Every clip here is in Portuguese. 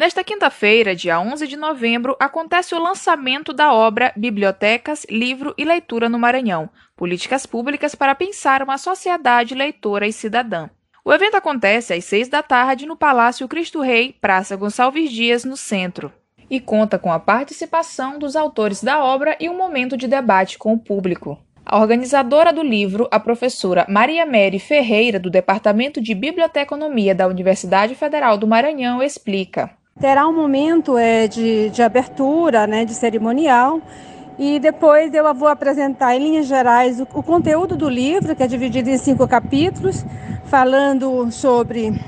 Nesta quinta-feira, dia 11 de novembro, acontece o lançamento da obra Bibliotecas, Livro e Leitura no Maranhão Políticas Públicas para Pensar uma Sociedade Leitora e Cidadã. O evento acontece às seis da tarde no Palácio Cristo Rei, Praça Gonçalves Dias, no centro, e conta com a participação dos autores da obra e um momento de debate com o público. A organizadora do livro, a professora Maria Mary Ferreira, do Departamento de Biblioteconomia da Universidade Federal do Maranhão, explica. Terá um momento é, de, de abertura, né, de cerimonial, e depois eu vou apresentar em linhas gerais o, o conteúdo do livro, que é dividido em cinco capítulos, falando sobre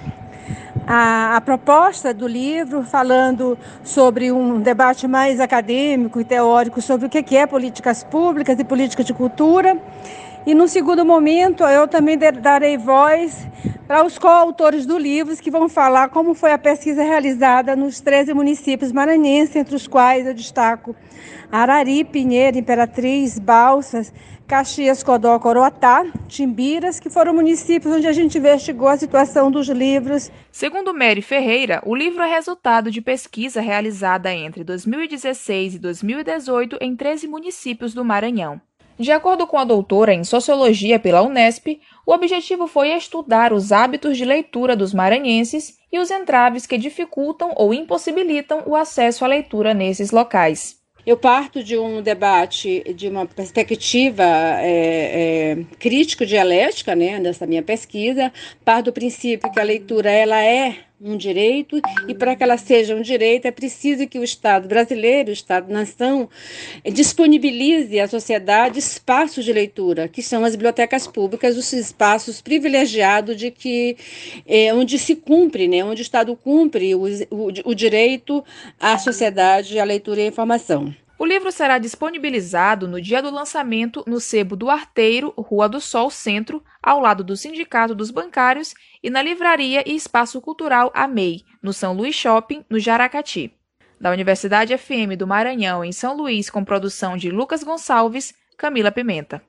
a, a, proposta do livro, falando sobre um debate mais acadêmico e teórico sobre o que é políticas públicas e política de cultura. E no segundo momento, eu também darei voz para os coautores do livro, que vão falar como foi a pesquisa realizada nos 13 municípios maranhenses, entre os quais eu destaco Arari, Pinheiro, Imperatriz, Balsas, Caxias, Codó, Coroatá, Timbiras, que foram municípios onde a gente investigou a situação dos livros. Segundo Mary Ferreira, o livro é resultado de pesquisa realizada entre 2016 e 2018 em 13 municípios do Maranhão. De acordo com a doutora em Sociologia pela Unesp, o objetivo foi estudar os hábitos de leitura dos maranhenses e os entraves que dificultam ou impossibilitam o acesso à leitura nesses locais. Eu parto de um debate, de uma perspectiva é, é, crítico-dialética, né, nessa minha pesquisa, parto do princípio que a leitura ela é um direito e para que ela seja um direito é preciso que o Estado brasileiro, o Estado-nação, disponibilize à sociedade espaços de leitura, que são as bibliotecas públicas, os espaços privilegiados de que é, onde se cumpre, né, onde o Estado cumpre o, o, o direito à sociedade, à leitura e à informação. O livro será disponibilizado no dia do lançamento no Sebo do Arteiro, Rua do Sol Centro, ao lado do Sindicato dos Bancários, e na Livraria e Espaço Cultural AMEI, no São Luís Shopping, no Jaracati. Da Universidade FM do Maranhão, em São Luís, com produção de Lucas Gonçalves, Camila Pimenta.